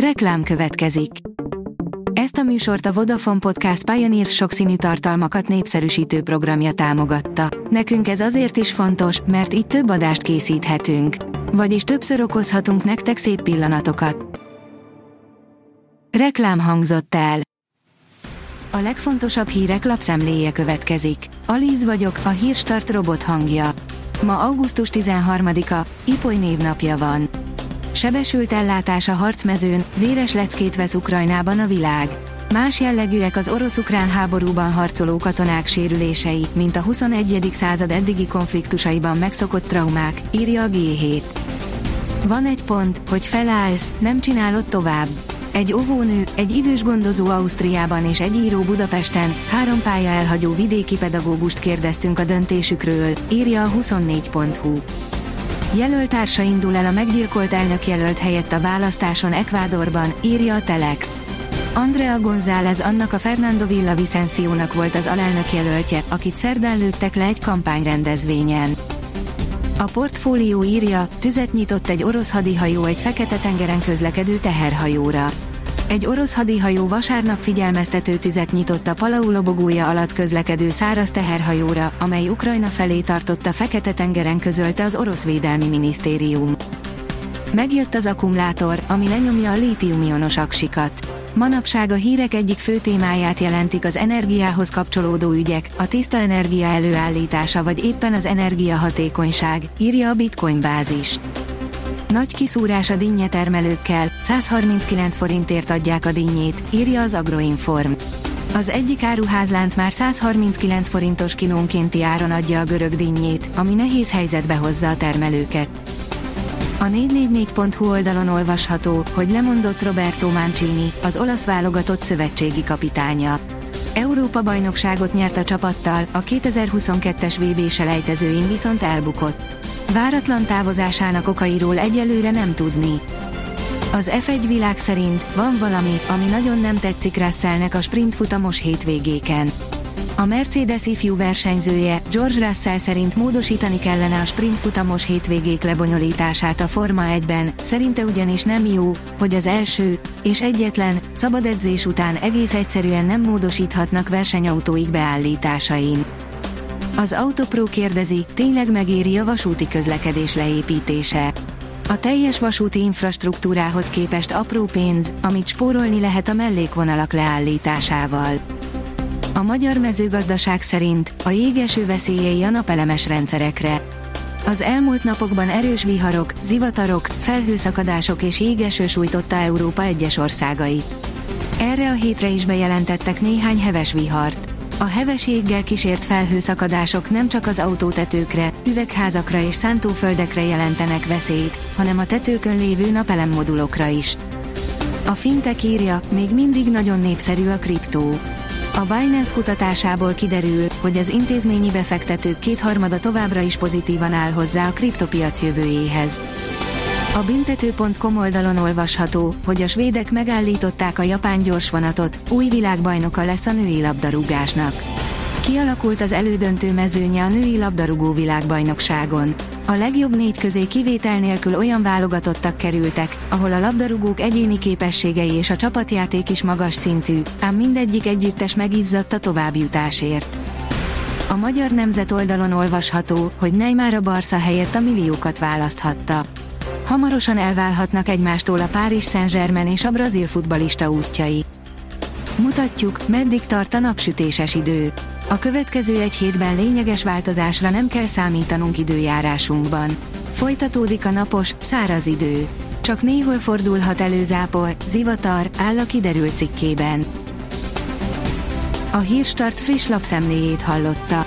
Reklám következik. Ezt a műsort a Vodafone Podcast Pioneer sokszínű tartalmakat népszerűsítő programja támogatta. Nekünk ez azért is fontos, mert így több adást készíthetünk. Vagyis többször okozhatunk nektek szép pillanatokat. Reklám hangzott el. A legfontosabb hírek lapszemléje következik. Alíz vagyok, a hírstart robot hangja. Ma augusztus 13-a, Ipoly névnapja van. Sebesült ellátás a harcmezőn, véres leckét vesz Ukrajnában a világ. Más jellegűek az orosz-ukrán háborúban harcoló katonák sérülései, mint a 21. század eddigi konfliktusaiban megszokott traumák, írja a G7. Van egy pont, hogy felállsz, nem csinálod tovább. Egy óvónő, egy idős gondozó Ausztriában és egy író Budapesten, három pálya elhagyó vidéki pedagógust kérdeztünk a döntésükről, írja a 24.hu. Jelöltársa indul el a meggyilkolt elnök jelölt helyett a választáson Ekvádorban, írja a Telex. Andrea González annak a Fernando Villavicenciónak volt az alelnök jelöltje, akit szerdán lőttek le egy kampányrendezvényen. A portfólió írja, tüzet nyitott egy orosz hadihajó egy fekete tengeren közlekedő teherhajóra. Egy orosz hadihajó vasárnap figyelmeztető tüzet nyitott a Palau lobogója alatt közlekedő száraz teherhajóra, amely Ukrajna felé tartotta Fekete-tengeren közölte az orosz védelmi minisztérium. Megjött az akkumulátor, ami lenyomja a lítiumionos aksikat. Manapság a hírek egyik fő témáját jelentik az energiához kapcsolódó ügyek, a tiszta energia előállítása vagy éppen az energiahatékonyság, írja a Bitcoin bázis. Nagy kiszúrás a dinnye termelőkkel, 139 forintért adják a dinnyét, írja az Agroinform. Az egyik áruházlánc már 139 forintos kilónkénti áron adja a görög dinnyét, ami nehéz helyzetbe hozza a termelőket. A 444.hu oldalon olvasható, hogy lemondott Roberto Mancini, az olasz válogatott szövetségi kapitánya. Európa bajnokságot nyert a csapattal, a 2022-es VB selejtezőin viszont elbukott. Váratlan távozásának okairól egyelőre nem tudni. Az F1 világ szerint van valami, ami nagyon nem tetszik Russellnek a sprint futamos hétvégéken. A Mercedes ifjú versenyzője, George Russell szerint módosítani kellene a sprint futamos hétvégék lebonyolítását a Forma 1-ben, szerinte ugyanis nem jó, hogy az első, és egyetlen, szabad edzés után egész egyszerűen nem módosíthatnak versenyautóik beállításain. Az Autopro kérdezi, tényleg megéri a vasúti közlekedés leépítése. A teljes vasúti infrastruktúrához képest apró pénz, amit spórolni lehet a mellékvonalak leállításával. A magyar mezőgazdaság szerint a jégeső veszélyei a napelemes rendszerekre. Az elmúlt napokban erős viharok, zivatarok, felhőszakadások és jégeső sújtotta Európa egyes országait. Erre a hétre is bejelentettek néhány heves vihart. A heves jéggel kísért felhőszakadások nem csak az autótetőkre, üvegházakra és szántóföldekre jelentenek veszélyt, hanem a tetőkön lévő napelemmodulokra is. A fintek írja, még mindig nagyon népszerű a kriptó. A Binance kutatásából kiderül, hogy az intézményi befektetők kétharmada továbbra is pozitívan áll hozzá a kriptopiac jövőjéhez. A büntető.com oldalon olvasható, hogy a svédek megállították a japán gyorsvonatot, új világbajnoka lesz a női labdarúgásnak. Kialakult az elődöntő mezőnye a női labdarúgó világbajnokságon. A legjobb négy közé kivétel nélkül olyan válogatottak kerültek, ahol a labdarúgók egyéni képességei és a csapatjáték is magas szintű, ám mindegyik együttes megizzadt a továbbjutásért. A magyar nemzet oldalon olvasható, hogy Neymar a Barca helyett a milliókat választhatta. Hamarosan elválhatnak egymástól a Párizs Saint-Germain és a brazil futbalista útjai. Mutatjuk, meddig tart a napsütéses idő. A következő egy hétben lényeges változásra nem kell számítanunk időjárásunkban. Folytatódik a napos, száraz idő. Csak néhol fordulhat elő zápor, zivatar, áll a kiderült cikkében. A Hírstart friss lapszemléjét hallotta.